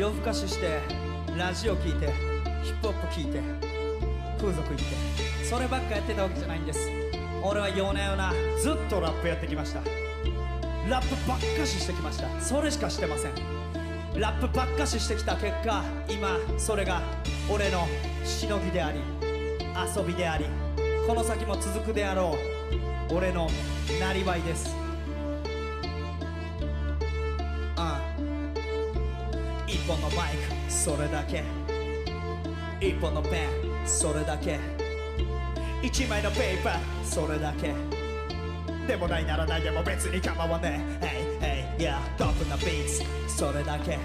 夜更かししてラジオ聞いてヒップホップ聞いて風俗行ってそればっかやってたわけじゃないんです。俺は夜な夜なずっとラップやってきました。ラップばっかししてきました。それしかしてません。ラップばっかししてきた結果今それが俺のしのぎであり遊びでありこの先も続くであろう俺のなりわいです。本のマイクそれだけ。一本のペンそれだけ。一枚のペーパーそれだけ。でもないならないでも別に構わねえ。Hey, hey, yeah トップなビーツそれだけ。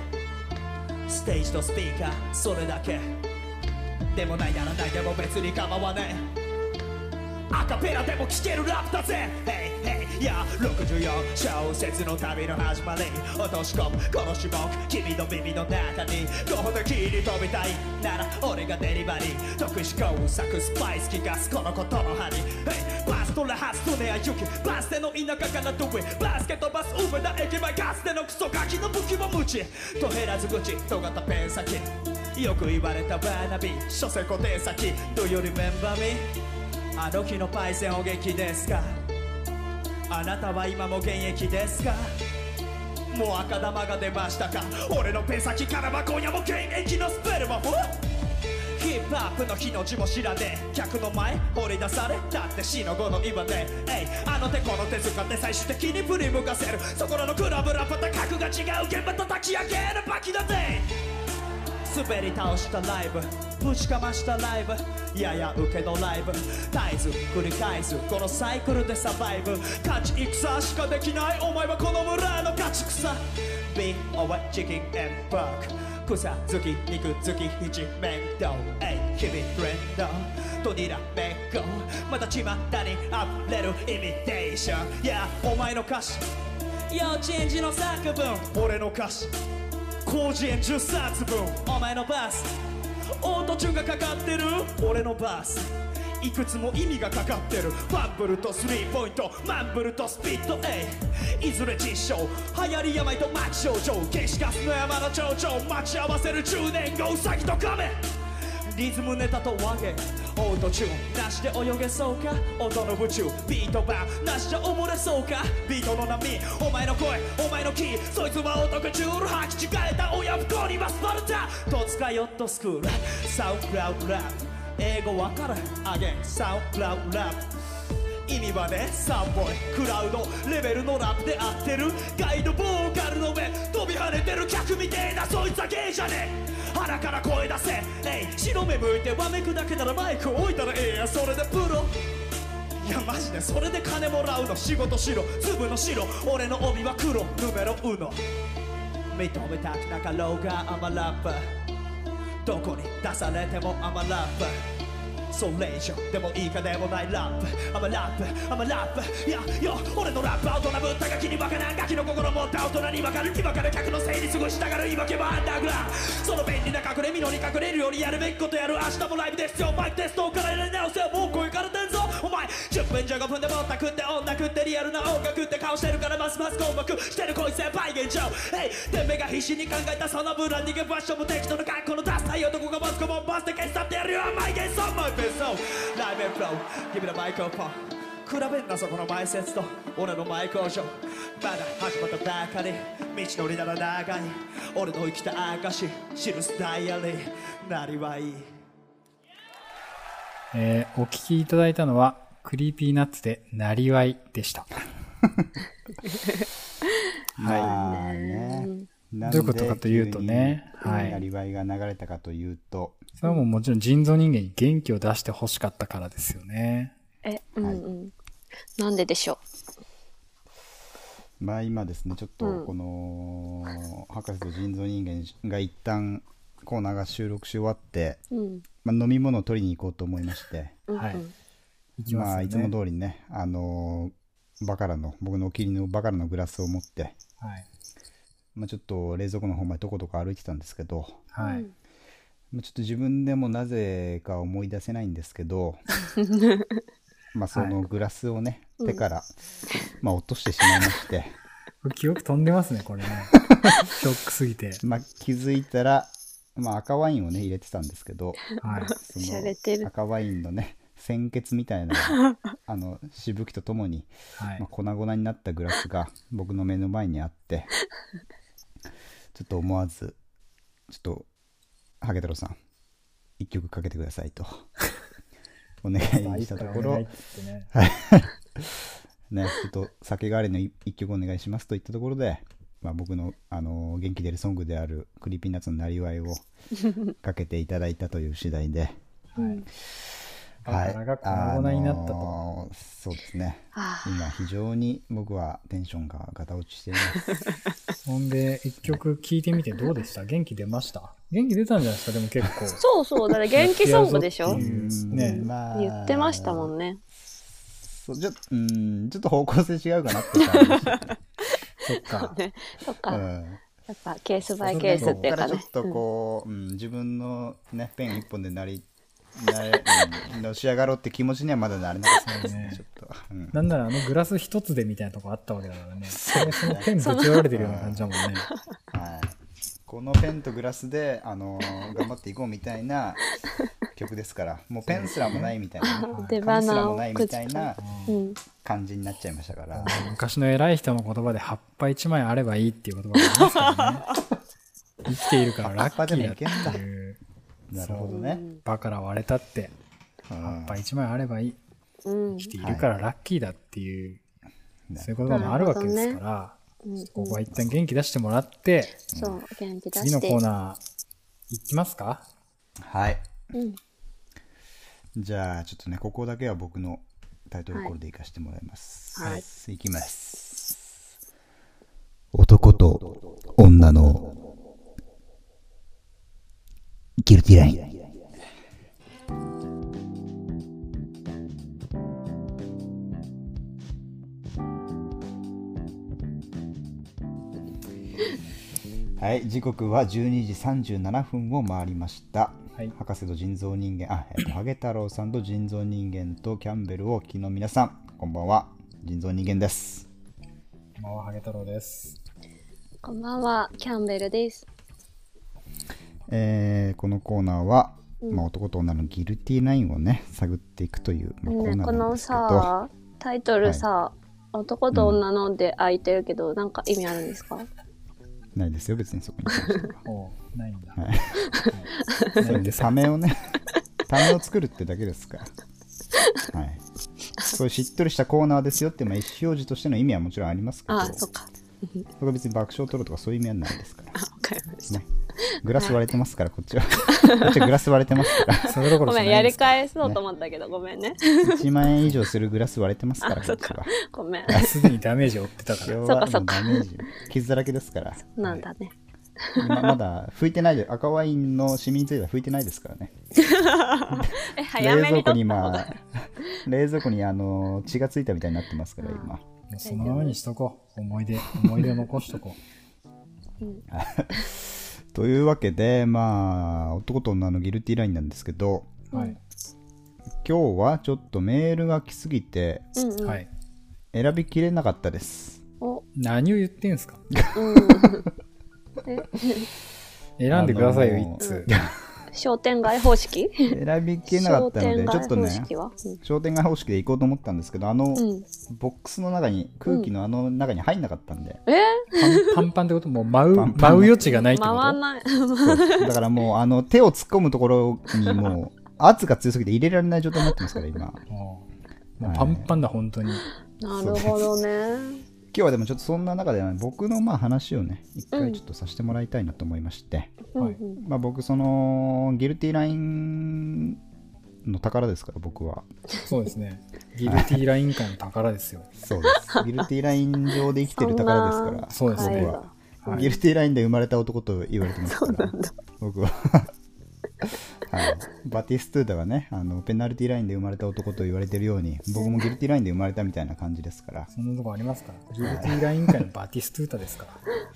ステージとスピーカーそれだけ。でもないならないでも別に構わねえ。アカペラでも聴けるラップだぜ。Hey, いや64小節の旅の始まり。落とし込むこの種目。君の耳の中にごほどきに飛びたい。なら俺がデリバリー。特殊工作スパイス効かすこのことの針。Hey, バストラハストネアユキ。バステの田舎からドゥイバスケットバス梅田駅前かつてのクソガキの武器は無知。と減らず口尖ったペン先。よく言われたバーナビ。ー所詮固定先。Do you remember me? あの日のパイセンお元気ですか？あなたは今も現役ですか？もう赤玉が出ましたか？俺のペン先からは今夜も現役のスペルもヒップホップの日の字も知らねえ。客の前掘り出された。って死の後の今でえいあの手この手使って最終的に振り向かせる。そこらのクラブラパタ格が違う。現場叩き上げる。バキだぜ！滑り倒したライブ。ぶちかましたライブ。やや受けのライブ。絶えず繰り返す。このサイクルでサバイブ。勝ち戦しかできない。お前はこの村の勝ち草。Be over chicken and pork 草好き肉好き一面倒。えい日々トレンドとにらめっこ。また巷に溢れるイミテーションいやお前の歌詞。幼稚園児の作文。俺の歌詞。広辞苑10冊分お前のバスオートチューンがかかってる俺のバスいくつも意味がかかってるファンブルとスリーポイントマンブルとスピットエイいずれ実証流行り病と巻き症状消しガスの山の頂上待ち合わせる10年後ウサギとカメリズムネタと和芸オートチューンなしで泳げそうか？音の宇宙ビートバンなしじゃ溺れそうか？ビートの波お前の声お前のキー。そいつは男チュール吐き違えた親不幸にはスパルタ戸塚ヨットスクール。サウンクラウドラブ。英語わかるアゲンサウンクラウドラブ。意味はねサンボイクラウドレベルのラップで合ってる。ガイドボーカルの上飛び跳ねてる客みてえなそいつはゲイじゃね。え腹から声出せ。えい白目向いてわめくだけならマイク置いたらええやそれでプロ。いやマジでそれで金もらうの仕事しろ。粒の白。俺の帯は黒。ヌメロウノ。認めたくなかろうがアマラップどこに出されてもアマラップそれ以上でもいいかでもないラップ。アマラップアマラップいやよ俺のラップは大人ぶったガキにバカなガキの心持った大人に分かる。今から客のせいに過ごしたがる言い訳はアンダーグラその便利な隠れ身のに隠れるよりやるべきことやる。明日もライブですよ。マイクテストをからやり直せよ。もう声からてんぞ。お前10分15分でもったくって女食ってリアルな音楽って顔してるからますます困惑してるこいつ先輩現状ヘイてめえが必死に考えたそのブランディングファッションも適当な格好のダサい男がマスコもバスで消し去ってやるよ。マイゲンソンマイベペースライブフロー Give me the microphone. 比べんなそこの前説と。俺の前工場。まだ始まったばかり。道のりなら長い。俺の生きた証。記すダイアリー。なりはいい。えーお聞きいただいたのは、クリーピーナッツで、なりわいでした。まあね。なんどういうことかというとねはいなりわいが流れたかというと、それはもうもちろん人造人間に元気を出して欲しかったからですよね。え、うんうん。なんででしょまあ今ですね、ちょっうんとこの、博士と人造人間が一旦コーナーが収録し終わって、う。うん。まあ、飲み物を取りに行こうと思いまして、うんはい。まあいつも通りね、あのーバカラの、僕のお気に入りのバカラのグラスを持って、はい。まあ、ちょっと冷蔵庫の方までとことか歩いてたんですけど、はい。まあちょっと自分でもなぜか思い出せないんですけど、まあそのグラスをね、手から、まあ落としてしまいまして、これ記憶飛んでますね、これね。ショックすぎて。まあ、気づいたら、まあ、赤ワインをね、入れてたんですけど、はい。そしゃれてる。赤ワインのね、鮮血みたいな、あの、しぶきとともに、はいまあ、。粉々になったグラスが僕の目の前にあって、ちょっと思わず、ちょっと、ハゲ太郎さん、一曲かけてくださいと、お願いしたところ。お願いね。ね、ちょっと酒代わりの一一曲お願いしますといったところで、まあ、僕の、あの元気出るソングである Creepy Nuts のなりわいをかけていただいたという次第で、はい。バが粉々になったと。あのーそうですねああ今非常に僕はテンションがガタ落ちしています ほんで、一曲聴いてみてどうでした？元気出ました？元気出たんじゃないですか？でも結構。そうそう、だって元気ソングでしょ？ね。まあ言ってましたもんね。そうちょうんちょっと方向性違うかなって感じ そっか。ね。そっか。うんやっぱケースバイケースっていうかねちょっ。とこう、うん自分のねペン一本でなりのし上がろうって気持ちにはまだなれなかったですね。ちょっと、うん。なんならあのグラス一つでみたいなとこあったわけだからね。それそのペンぶち割られてるような感じだもんね。はい、このペンとグラスで、あのー頑張っていこうみたいな曲ですからもうペンすらもないみたいな、ね、出紙すらもないみたいなうん。感じになっちゃいましたから、昔の偉い人の言葉で葉っぱ一枚あればいいっていう言葉がありますからね。生きているからラッキーだっていう。なるほどね、バカラ割れたって、うん。葉っぱ一枚あればいい。うん。生きているからラッキーだっていう、ねそういう言葉もあるわけですから、うんここは一旦元気出してもらって、そう、元気出次の。コーナー、いきますか？はい。うん。じゃあちょっとねここだけは僕のタイトルコールでいかせてもらいます。はい。い。きます。男と女のギルティラインはい、時刻は12時37分を回りました。はい博士と人造人間、あ、えっと、ハゲ太郎さんと人造人間とキャンベルをお聞きの皆さん、こんばんは。人造人間です。こんばんは、ハゲ太郎です。こんばんは、キャンベルです。えーこのコーナーは、まあ、男と女のギルティーラインをね、探っていくという、まあ、コーね、このナーなんですけど、さ、タイトルさ、男と女ので空いてるけど、なんか意味あるんですか？ないですよ、別にそこに ないんだ。はいそれでサメをね、サメを作るってだけですから。はい。そういうしっとりしたコーナーですよって、まあ、意思表示としての意味はもちろんありますけど、あ、そっか。そこは別に爆笑を取るとかそういう意味はないですから。あ、わかりました。ね。グラス割れてますから、こっちは。こっちはグラス割れてますから。それどころごめん、やり。返そうと思ったけど、ごめんね。1万円以上するグラス割れてますから、こっちは。。ごめん。すでにダメージを負ってたから。そっかそっかはもうダメージ、傷だらけですから。なんだね。今まだ拭いてないで、赤ワインのシミについては拭いてないですからね。え、早め冷蔵庫にに取った方今が。、冷蔵庫にあの血がついたみたいになってますから、今。そのままにしとこう。思い出、思い出を残しとこというわけで、まあ、男と女のギルティーラインなんですけど、う。はい。今日はちょっとメールが来すぎて、うんうん。はい。選びきれなかったです。お、何を言ってんすか？うん。え、選んでくださいよ、あのー一通。商店街方式？選びきれなかったので、ちょっとね、商店街方式は？商店街方式で行こうと思ったんですけど、あの、ボックスの中に、空気のあの中に入んなかったんで、え？パンパンパンってこと？もう舞う、う余地がないってこと？回んない。だからもう、あの、手を突っ込むところにもう、圧が強すぎて入れられない状態になってますから、今。パンパンだ、本当に。なるほどね。今日はでもちょっとそんな中では僕のまあ話をね、一回ちょっとさせてもらいたいなと思いまして、うんはいうん。まあ僕その、ギルティーラインの宝ですから、僕は。そうですね。ギルティーライン界の宝ですよ。そうです。ギルティーライン上で生きてる宝ですから、そうですね僕は。ギルティーラインで生まれた男と言われてますから、僕は。はい、バティストゥーダはねあの、ペナルティーラインで生まれた男と言われてるように、僕もギルティーラインで生まれたみたいな感じですから、そんなとこありますか？ら。ギルティーライン界のバティストゥータですか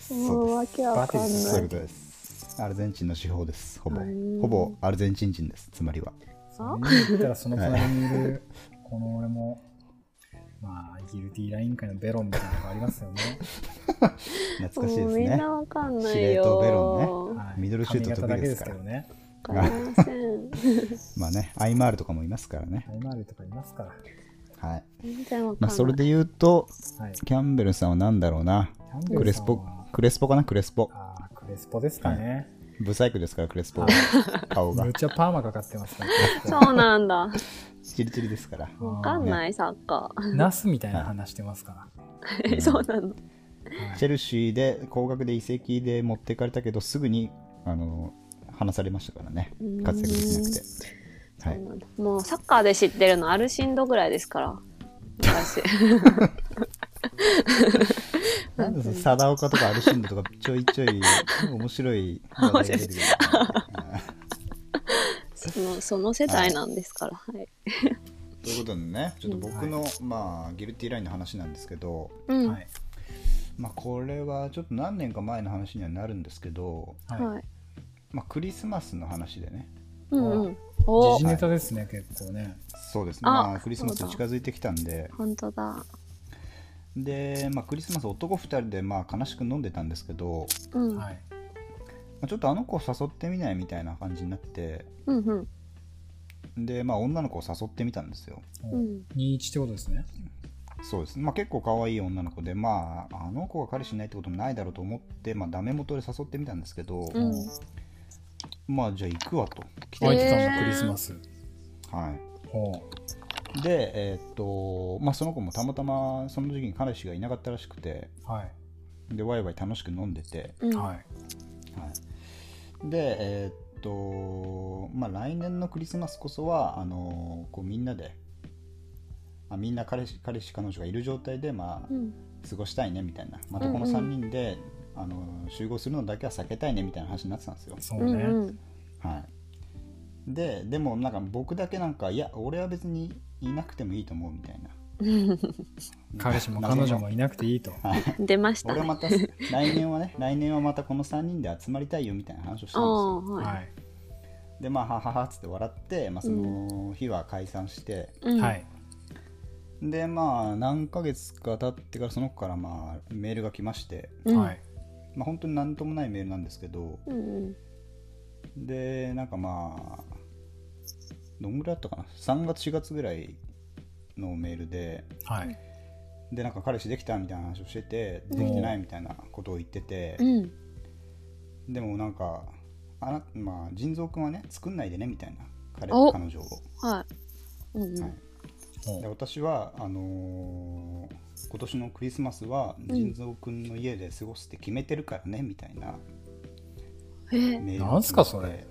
ら。もうわけわかんない。そういうことです。アルゼンチンの司法です、ほぼうん。ほぼアルゼンチン人です、つまりは。そう言ったらその隣にいる、この俺も、まあ、ギルティーライン界のベロンみたいなのがありますよね。懐かしいですねみんなわかんない司令塔ベロンよ。はいミドルシュート得意でですすけからどね。わかりません。まあねアイマールとかもいますからねアイマールとかいますから。はい全然わかんない。まあそれで言うとはい。キャンベルさんは何だろうなクレスポクレスポかな？クレスポああ、クレスポですかね。ブサイクですからクレスポは顔がむっちゃパーマかかってますから、そうなんだ。チリチリですからわかんない、サッカナスみたいな話してますかー。そうなの。ら。チェルシーで高額で移籍で持っていかれたけどすぐにあの離されましたからねうん活躍できなくてはいもうサッカーで知ってるのアルシンドぐらいですから。昔。なんでその貞岡とかアルシンドとかちょいちょい面白い話題が出てくるその その世代なんですから。はい。ということでねちょっと僕の、まあギルティーラインの話なんですけど、うん。はい。まあ、これはちょっと何年か前の話にはなるんですけど、はい。はい。まあ、クリスマスの話でねうんうん。お時事ネタですね、結構ね。そうですねあまあクリスマス近づいてきたんで本当だ。で、まあ、クリスマス男2人でまあ悲しく飲んでたんですけど、うん。はい。まあ、ちょっとあの子を誘ってみないみたいな感じになってうんうん。で、まあ、女の子を誘ってみたんですようん。21ってことですね。そうです、まあ、結構可愛い女の子でまああの子が彼氏いないってこともないだろうと思って、まあ、ダメ元で誘ってみたんですけど、うん。まあじゃあ行くわと来て空いてたんえーだ、クリスマス。はいほでえーっとまあその子もたまたまその時期に彼氏がいなかったらしくてう。はい。でワイワイ楽しく飲んでて、うん。はい。はい、でえーっとまあ来年のクリスマスこそはあのこうみんなであみんな彼氏彼氏彼女がいる状態でまあうん。過ごしたいねみたいなまたこのうんうん3人で、あの集合するのだけは避けたいねみたいな話になってたんですよ、そうね。はい、ででもなんか僕だけなんかいや俺は別にいなくてもいいと思うみたいな 彼氏も彼女もいなくていいと。出ましたね。俺はまた来年はね 来年はまたこの3人で集まりたいよみたいな話をしたあんですよあ、はい。はい。でまあはははっつって笑って、まあ、その日は解散して、うんはい。でまあ何ヶ月か経ってからその子からまあメールが来まして、うんはい。まあ本当に何ともないメールなんですけどうんうん。でなんかまあどんぐらいだったかな？3月4月ぐらいのメールではい。でなんか彼氏できたみたいな話をしててんできてないみたいなことを言ってて、うん。でもなんかあな、まあ、腎臓くんはね作んないでねみたいな彼お彼女を、はい。うんうん。はいで私はあのー今年のクリスマスは腎臓くんの家で過ごすって決めてるからねみたいな。え？メールなんすかそれ？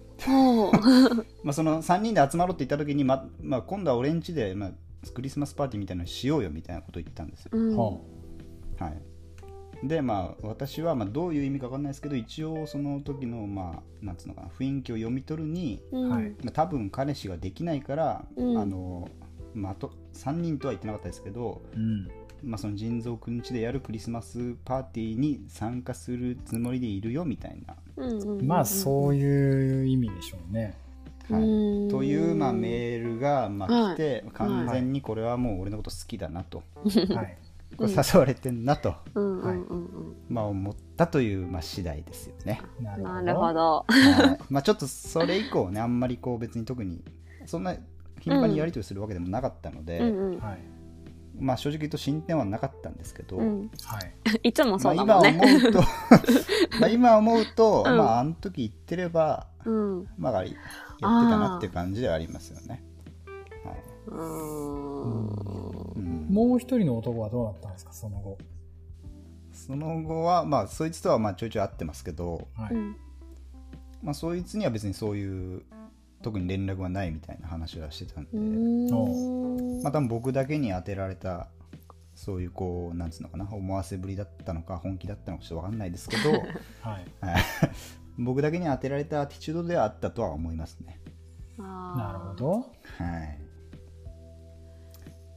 まあ、その3人で集まろうって言った時に、ま まあ、今度は俺ん家で、まあ、クリスマスパーティーみたいなのしようよみたいなことを言ったんですよ、うん。ほはい、でまあ私はまあどういう意味か分かんないですけど一応その時のまあなんつうのかな雰囲気を読み取るに、うん。はい。まあ、多分彼氏ができないから、うん。あのまあ、あと3人とは言ってなかったですけど、う。うん。まあ、その腎臓くん家でやるクリスマスパーティーに参加するつもりでいるよみたいな、うんうんうん。まあ、そういう意味でしょうね。はいうんという、まあ、メールが、まあ、来て、はい完全にこれはもう俺のこと好きだなと、はい。これ誘われてんなと、うんうんうんまあ、思ったという、まあ、次第ですよね。なるほ。ど。はいまあ、ちょっとそれ以降ねあんまりこう別に特にそんな頻繁にやり取りするわけでもなかったので、うんうん。はい。まあ、正直言うと進展はなかったんですけど、うん。はい。いつもまあ、そうだ今もんね。思うと まあ今思うと、うんまああの時言ってればうん。まあやってたなっていう感じではありますよね、はいうーん。うんもう一人の男はどうなったんですか、その後。その後はまあそいつとはまあちょいちょい会ってますけど、はい。うん。まあ、そいつには別にそういう特に連絡はないみたいな話はしてたんで。まあ多分僕だけに当てられたそういうこうなんつうのかな思わせぶりだったのか本気だったのかちょっと分かんないですけど はい。はい僕だけに当てられたアティチュードではあったとは思いますね。なるほど。ど。はい、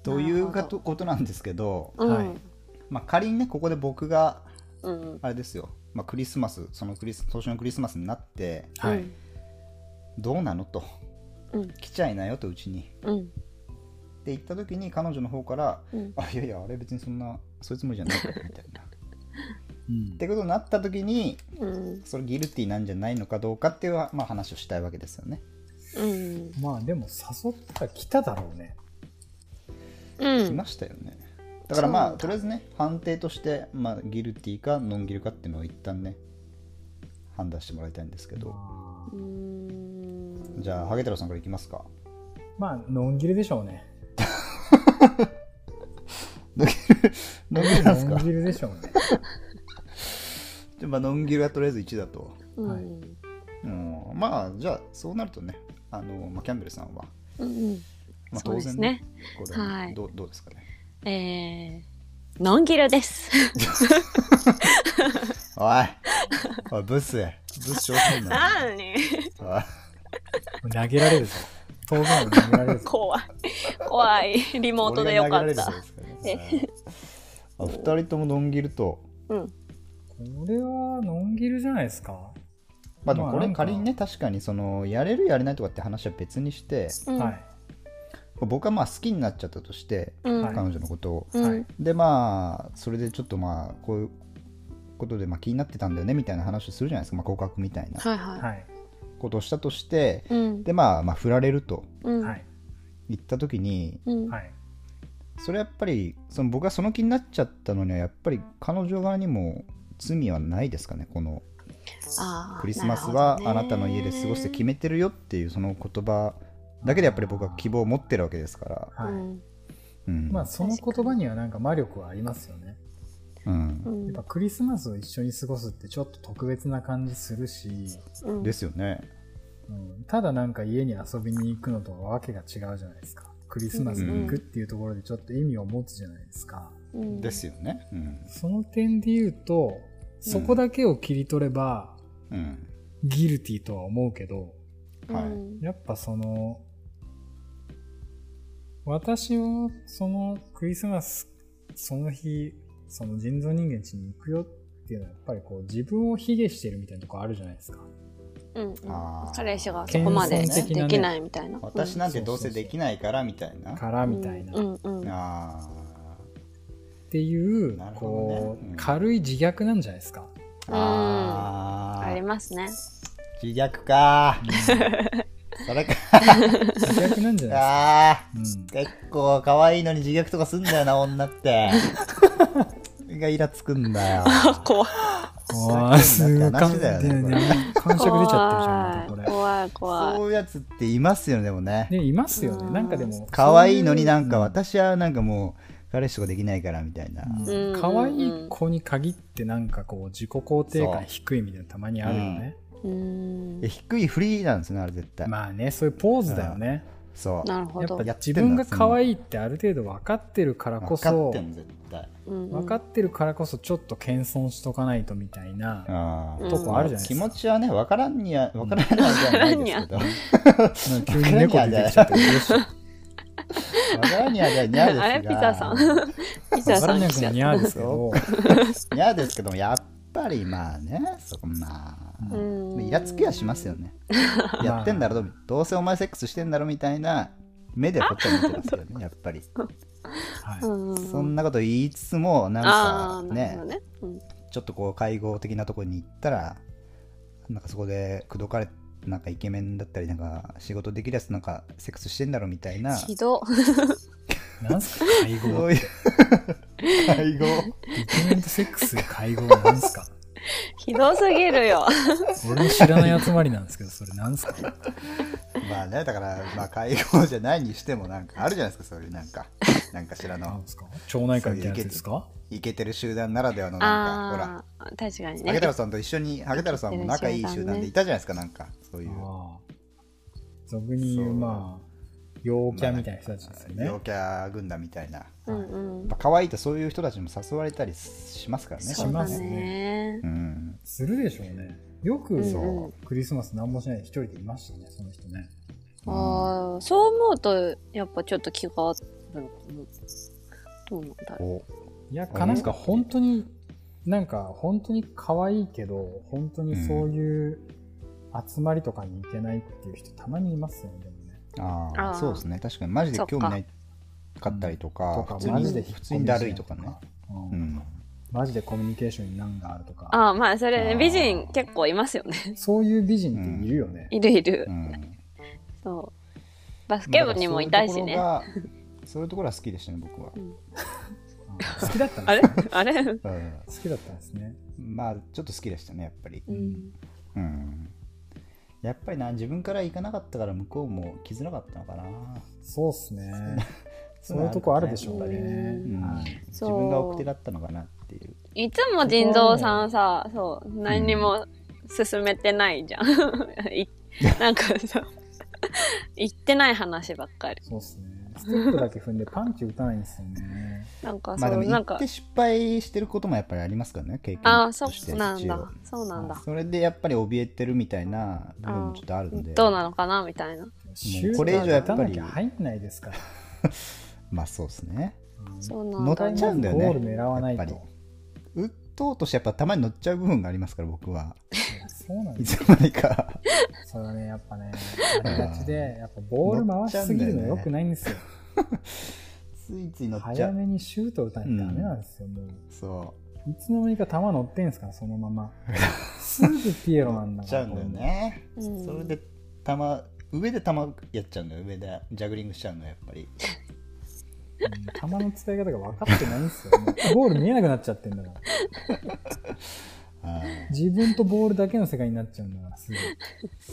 というかとことなんですけど、うん。はいまあ、仮にねここで僕がうん。あれですよ、まあ、クリスマスそのクリス年のクリスマスになってはい。どうなの？とうん。来ちゃいなよとうちにうん。言った時に彼女の方からうん「あいやいやあれ別にそんなそういうつもりじゃないから」みたいな。うんってことになった時にうんそれギルティなんじゃないのかどうかっていう、まあ、話をしたいわけですよね。うんまあでも誘ったら来ただろうね。うん来ましたよね。だからまあとりあえずね判定として、まあ、ギルティかノンギルかっていうのを一旦ね判断してもらいたいんですけど、まうーんじゃあハゲ太郎さんからいきますか。あ、まあ、ノンギルでしょうね。ノンギルノンギルなんですか？ノンギルでしょうね。でまあ、ノンギルはとりあえず1だと。うんはいうん、まあじゃあそうなるとねあの、まあ、キャンベルさんは、うんまあ、そう当然ですねこれ、はいどうどうですかね。えー、ノンギルです。おいおいブスブス商品ななにおい投げられるぞ。当然投げられるぞ。怖い。怖い。リモートでよかった俺が投げられるそう。ですからねあ二人ともノンギルとうん。これはノンギルじゃないですか？まあでもこれ仮にね確かにそのやれるやれないとかって話は別にしてうんはい。僕はまあ好きになっちゃったとしてうん。はい彼女のことをうんはいでまあそれでちょっとまあこういうことでまあ気になってたんだよねみたいな話をするじゃないですか、まあ、告白みたいなはいははい。ことをしたとしてい。うん。でまあまあ振られると。言った時に。それやっぱりその僕がその気になっちゃったのにはやっぱり彼女側にも罪はないですかねこのクリスマスはあなたの家で過ごして決めてるよっていうその言葉だけでやっぱり僕は希望を持ってるわけですから、うんまあ、その言葉にはなんか魔力はありますよね。うん。うんやっぱクリスマスを一緒に過ごすってちょっと特別な感じするし、うん。ですよね。うん、ただなんか家に遊びに行くのとはわけが違うじゃないですか。クリスマスに行くっていうところでちょっと意味を持つじゃないですか。うん。ですよね。うん、その点で言うと、そこだけを切り取れば、うん、ギルティとは思うけど、はい。うん。やっぱその、私はそのクリスマス、その日、その人造人間家に行くよっていうのはやっぱりこう自分を卑下してるみたいなとこあるじゃないですか。うんあー。彼氏がそこまでできないみたいな。私なんてどうせできないからみたいな、からみたいな。っうんうん。あていう、ねこう、うん。軽い自虐なんじゃないですか。ー。あーありますね。自虐か。それか。自虐なんじゃないあですか。ー。結構可愛いのに自虐とかすんだよな女ってがイラつくんだよ 怖い。うん。わあ、すごい。感触出ちゃってるじゃんこれ。怖い怖い。そういうやつっていますよねでもねね、いますよね。うんなんかでも。可愛いのになんか私はなんかもう彼氏とかできないからみたいな、うんうん可愛い子に限ってなんかこう自己肯定感低いみたいなのたまにあるよね。うん。低いフリーなんですねあれ絶対、まあね、そういうポーズだよね。そう。なるほど。やっぱ自分が可愛いってある程度分かってるからこ分かそって、絶対。うん分かってるからこそちょっと謙遜しとかないとみたいなとこあるじゃないですか。気持ちはね分からんには分からないじゃないですけど。なんか急に猫出てきちゃって嬉しい。分からんにはじゃにゃーですがあれ？ピザさん。ピザ分からなさん来ちゃっくもにゃーですけど、にゃーですけどもやっぱりまあねそこまあた。うん。イラつきはしますよね。やってんだろどうせお前セックスしてんだろみたいな目でこっちは見てますよね やっぱり。はい。うんそんなこと言いつつもなんかねね。うん。ちょっとこう会合的なところに行ったらなんかそこで口説かれなんかイケメンだったりなんか仕事できるやつなんかセックスしてんだろみたいな。ひど。なんすか会合そういう。会合イケメンとセックスで会合なんすか？ひどすぎるよ。俺の知らない集まりなんですけど、それなんすか？まあねだからまあ会合じゃないにしてもなんかあるじゃないですかそういうなんか。なんかしらの。なんですか？町内会みたいなやつですか？イケてる集団ならではのなんかほら。ああ、確かにね。ハゲ太。郎さんと一緒にハゲ太郎さんも仲いい集団でいたじゃないですかなんか。そういう。ああ俗に言う、そう。まあ、陽キャみたいな人たちですよね。陽キャ軍団みたいなやうんうん可愛いとそういう人たちも誘われたりしますからねしそうだますね。うんするでしょうね。よく、うんそうクリスマス何もしないで一人でいましたね、その人ね。ああ、そう思うと、やっぱちょっと気があるのかな。どうなんだろおいや、かなんか本当に、なんか本当に可愛いけど、本当にそういう集まりとかに行けないっていう人たまにいますよね、でもね。ああそうですね確かにマジで興味ないかったりとか、普通に普通にだるいとかね。うんうん。マジでコミュニケーションに難があるとかああ、まあ、それね、美人結構いますよね。そういう美人っているよね、いるいるう。ん。そう。バスケ部にもいたしね。そういうところがそういうところは好きでしたね、僕は。うん好きだったんあでれ？あれ？うん。す好きだったんですねまあ、ちょっと好きでしたね、やっぱり。うん。うん。やっぱりな、自分から行かなかったから向こうも来づらかったのかな。そうっすね そういうとこあるでしょうね、自分が奥手だったのかなっていう。いつも腎臓さんさ、そう、何にも進めてないじゃん。いなんかさ、言ってない話ばっかり。そうっすねステップだけ踏んでパンチ打たないんですよねなんかまあでそう、なんかも行って、失敗してることもやっぱりありますからね、経験ああ、そとしてうなんだ。そうなんだ。それでやっぱり怯えてるみたいな部分もちょっとあるんで。どうなのかなみたいな。これ以上やっぱり入んないですから まあそうですね。そうなんだ乗っちゃうんだよねゴール狙わないとやっぱ打とうとしてやっぱたまに乗っちゃう部分がありますから、僕は。そうなんですよいつの間にか。それはねやっぱねありがちでやっぱボール回しすぎるのよくないんですよ ついつい乗っちゃ早う。めにシュート打たなきゃダメなんですよ、もうそいつの間にか球乗ってんすからそのまま すぐピエロなんう。だから乗っちゃうんだよね。うんそれで、球、上で球やっちゃうんだよ。上でジャグリングしちゃうの、やっぱり。うん球の使い方が分かってないんですよもうゴール見えなくなっちゃってんだから はい自分とボールだけの世界になっちゃうんだからすぐ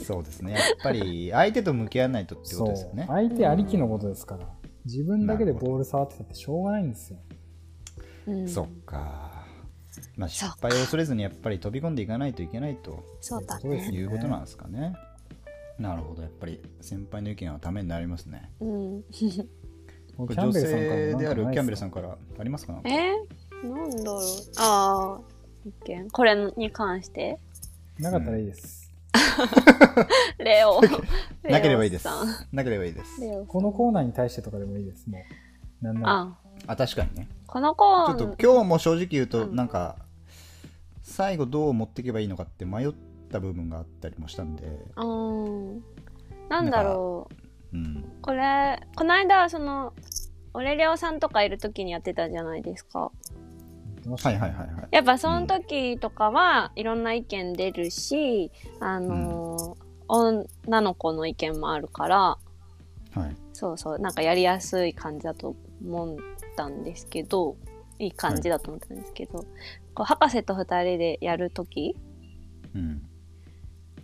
そうですね。やっぱり、相手と向き合わないとってことですよね。相手ありきのことですから自分だけでボール触ってたってしょうがないんですようんそっか。まあ、失敗を恐れずにやっぱり飛び込んでいかないといけないとそうだね。いうことなんですかね。なるほど。やっぱり先輩の意見はためになりますね。うん。女キャンベルさんから性であるキャンベルささんからありますか？え？なんだろう。ああ、意見これに関して？なかったらいいです、レオ。なければいいです。なければいいです。このコーナーに対してとかでもいいですもうなんならあ、あ、確かにね。この子ちょっと今日も正直言うと、うんなんか、最後どう持っていけばいいのかって迷った部分があったりもしたんで、うん。なんだろう。うん。これ、この間、その、オレレオさんとかいる時にやってたじゃないですか。はいはいはいはい。やっぱその時とかはいろんな意見出るし、あのー女の子の意見もあるから、はい。そうそう、なんかやりやすい感じだと思ったんですけど、いい感じだと思ったんですけど、こう博士と二人でやるとき、うん。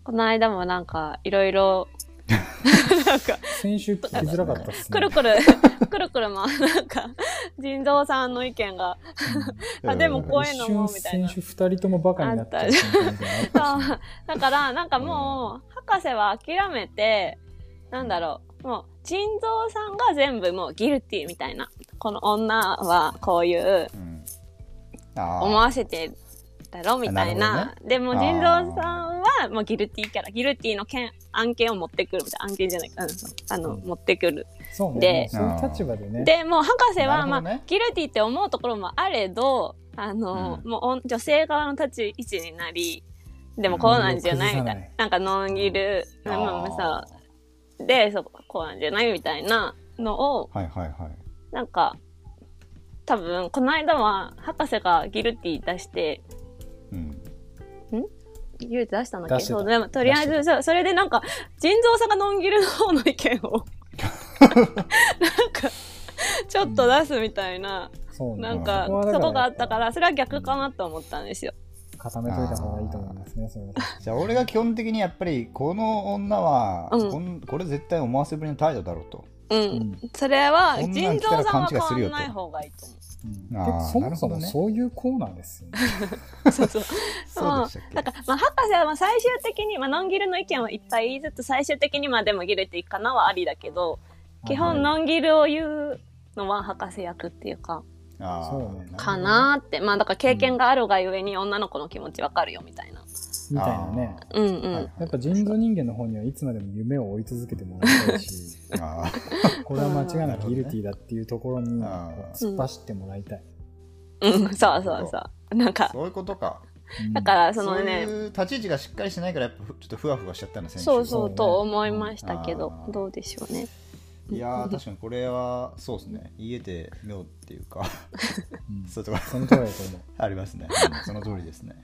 この間もなんかいろいろ、なんか先週聞きづらかったっすねくるくる、くるくるま、なんか、腎臓さんの意見が、あでもこういうのもみたいな。二人ともバカになったいなのあった。しねだから、なんかもう、博士は諦めて、なんだろう、もう、腎臓さんが全部もうギルティみたいな。この女はこういう思わせてだろ？みたいな。なるほどでも、腎臓さんはもうギルティキャラ。ギルティの件案件を持ってくるみたいな。案件じゃないか。うんあの、うん持ってくる。そうでねもうそういう立場でねで、もう博士は、まあ、ギルティって思うところもあれど、あの、うんもう女性側の立ち位置になり、でもこうなんじゃないみたいな。うんなんかノンギル、あまあさ、で、そう、こうなんじゃないみたいなのを、はいはいはい。なんか、多分、この間は、博士がギルティ出して、うん。ギルティ出したんだっけそう、でも、とりあえず、それでなんか、腎臓さんがノンギルの方の意見を、なんか、ちょっと出すみたいな、そうね。なんか、そこがあったらから、それは逆かなと思ったんですよ。固めといた方がいいと思いますねそれは。じゃあ俺が基本的にやっぱりこの女は、うん。こんこれ絶対思わせぶりの態度だろうと。うん。うん。それは、腎臓さんは勘違いするよと。変わんない方がいいと思う。そもそもそういうコーナーですよね。そうそう。そう。でしたっけ？だから、まあ、博士はまあ最終的に、まあ、ノンギルの意見をいっぱい言いつつ、最終的にまあでもギルティかなはありだけど、基本ノンギルを言うのは博士役っていうか、あかなーって。まあだから経験があるがゆえに女の子の気持ちわかるよみたいな。みたいなね。うんうん。はい。やっぱ人造人間の方にはいつまでも夢を追い続けてもらいたいし あ これは間違いなくギルティだっていうところに突っ走ってもらいたい、うん、そうそうそう。なんーか、そういうことか。うん。だからそそうのね、いう立ち位置がしっかりしてないからやっぱふちょっとふわふわしちゃったんだ選手そうそそうねうと思いましたけどう、ん。どうでしょうね。いやー確かにこれはそうですね。言えて妙っていうか。うん。そういうとこその通りだと思う。ありますね、うん。その通りですね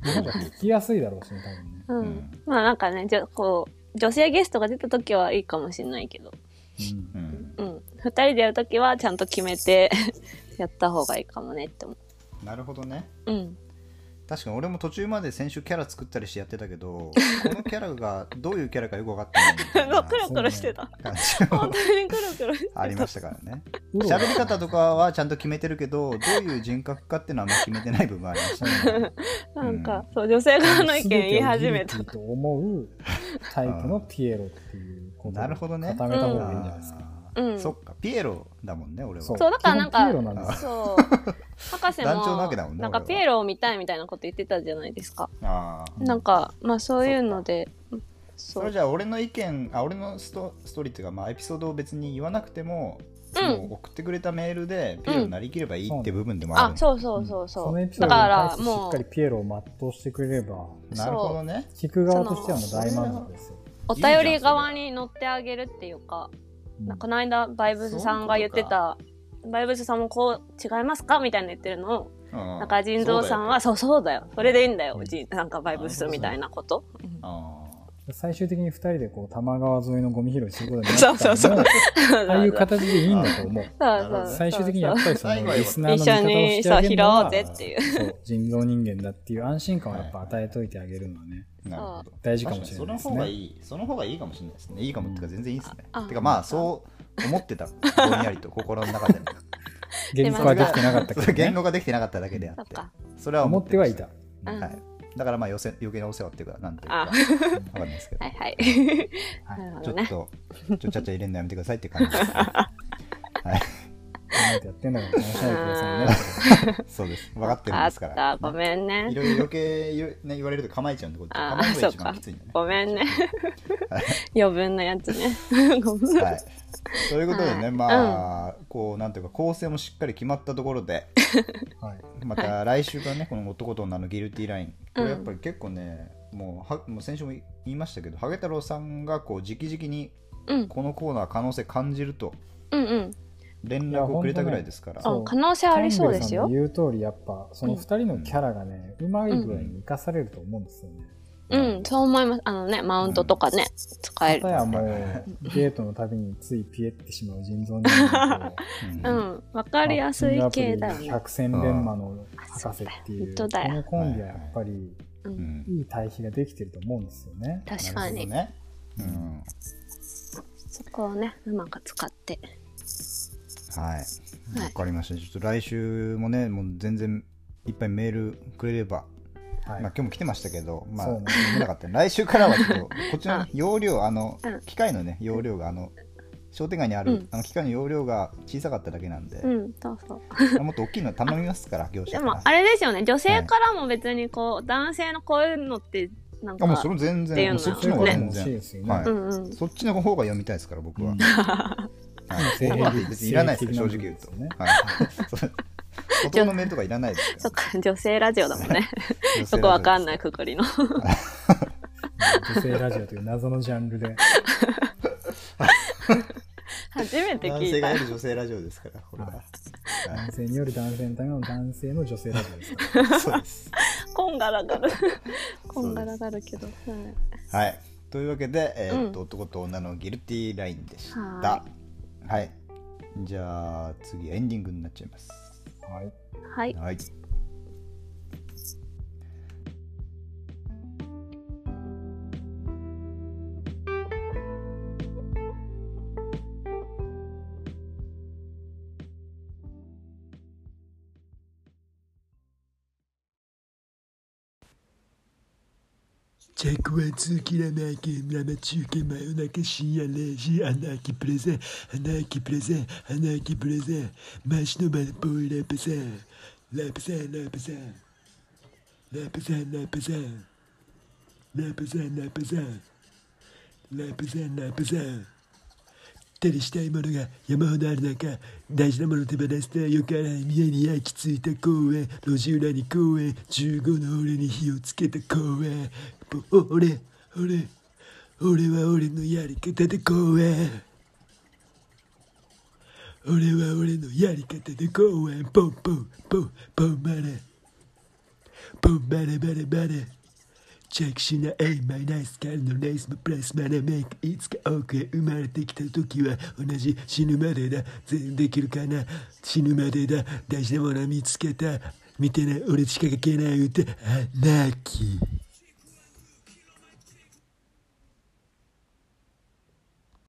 なんか聞きやすいだろうしね、多分ね。うん。うんまあなんかね、じゃこう、女性ゲストが出た時はいいかもしれないけど、うんうんうん。二人でやる時はちゃんと決めて やった方がいいかもねって思なるほどねう。うん。確かに俺も途中まで先週キャラ作ったりしてやってたけど このキャラがどういうキャラかよく分かってないみたいな クロクロしてた。感じも本当にクロクロしてた。ありましたからね喋り方とかはちゃんと決めてるけどどういう人格かっていうのはあんま決めてない部分ありましたね。なんか、そう、女性側の意見言い始めた。と思うタイプのピエロっていうことをなるほどね。固めた方がいいんじゃないですか。そっか。ピエロだもんね俺は。そう。だからなんか基本ピエロなんそう。博士団長なわもけだもん、ねなんかピエロを見たいみたいなこと言ってたじゃないですか。あー。なんか、まあそういうので、それじゃあ俺の意見あ俺のストストーリーっていうか、まあ、エピソードを別に言わなくても,、うん。もう送ってくれたメールでピエロになりきればいいって部分でもある。あ、そうそうそうそ。そうのエピソーだからもう。しっかり、ピエロを全うしてくれれば、なるほどね。聞く側としてはもう大満足ですよ。お便り側に乗ってあげるっていうか、うんこの間バイブスさんが言ってた、バイブスさんもこう違いますかみたいな言ってるのを、うん中人蔵さんは、そうそうだよ。それでいいんだよ。うち、なんかバイブスみたいなこと。あ最終的に二人でこう多摩川沿いのゴミ拾いすることになった そうそうのもああいう形でいいんだと思う。最終的にやっぱりそのリスナーの味方をにしてあげるのはそう拾おうぜっていうそう人造人間だっていう安心感をやっぱ与えといてあげるのはね、ーなるほど大事かもしれないです確かにその方がいね。いその方がいいかもしれないですね。いいかもっていうか全然いいですね。あてかまあそう。思ってた。ぼんやりと 心の中で言語はできてなかった言語。ができてなかっただけであって。それは思ってはいた。うん。はい、だからまあ余計余計なお世話っていうかなんていうかあわかんないですけどはいはい。はい。ちょっとちょっとちゃっちゃ入れんのやめてくださいって感じです、ね、はいやってんだからないでくださいね。そうです分かってるんですからた。ごめんいね。ろいろ余計ね、言われると構えちゃうんでこっち構えるのが一番きついんでねごめんねはい。余分なやつね。ごめん。はい ということでね、はい。まあ、こうなんていうか構成もしっかり決まったところで はい。また来週からねこの男と女のギルティライン。これやっぱり結構ね、もうはもう先週も言いましたけどハゲ太郎さんがこう直々にうん。このコーナー可能性感じるとうんうん。連絡をくれたぐらいですから、そうあ可能性ありそうですよ。言う通り、やっぱ、その二人のキャラがね、うまい具合に生かされると思うんですよね。うん、そう思います。あのね、マウントとかね、使える。片やもう、デートのたびについピエってしまう人造人間と、うん。うん、わかりやすい系だよ。ね。百戦錬磨の博士っていう、こ本当だよ。のコンビはやっぱり、う、うん。んいい対比ができてると思うんですよね。確かに、ね、うん。そこをね、うまく使って。はい。はい。わかりました。ちょっと来週もねもう全然いっぱいメールくれれば、はい。まあ今日も来てましたけどまあなかった来週からはちょっと こっちの容量あのうん。機械のね容量があの商店街にある、うん。あの機械の容量が小さかっただけなんで、うん、そうそう。もっと大きいの頼みますから 業者でもあれですよね、女性からも別にこう、男性のこういうのって、なんか、あもうそれ全然そっちの方が全然。はい。うんうん。そっちの方が読みたいですから僕は、うんはい別にいらないですよ正直言うと。ね。はいそう男のメールとかいらないです そっか、女性ラジオだもんね。よ そこわかんないくくりの。女性ラジオという謎のジャンルで。初めて聞いた男性がや。る女性ラジオですからこれは、男性による男性のための男性の女性ラジオですから。はい、そうですこんがらがる。こんがらがるけど。はいはいというわけで、えーっと男と女のギルティーラインでしたははいじゃあ次エンディングになっちゃいますはい。はい。はい着は通きらないけ生中継真夜中深夜0時穴きプレゼン穴きプレゼン穴きプレゼンマシの場っぽいラップさんラップさんラップさんラップさんラップさんラップさんラップさんラップさんラップさん手にしたいものが山ほどある中大事なもの手放すとよから家に焼き付いた公園。路地裏に公園。15の俺に火をつけた公園。俺俺俺は俺のやり方で公園。俺は俺のやり方で公園。ポンポンポンポンバレポンバレバレバレチェックしない A マイナイスからのレースもプラスマネメイク。いつか奥へ生まれてきた時は同じ死ぬまでだ。全然できるかな。死ぬまでだ。大事なもの見つけた。見てない。俺しか書けない。歌あ泣き。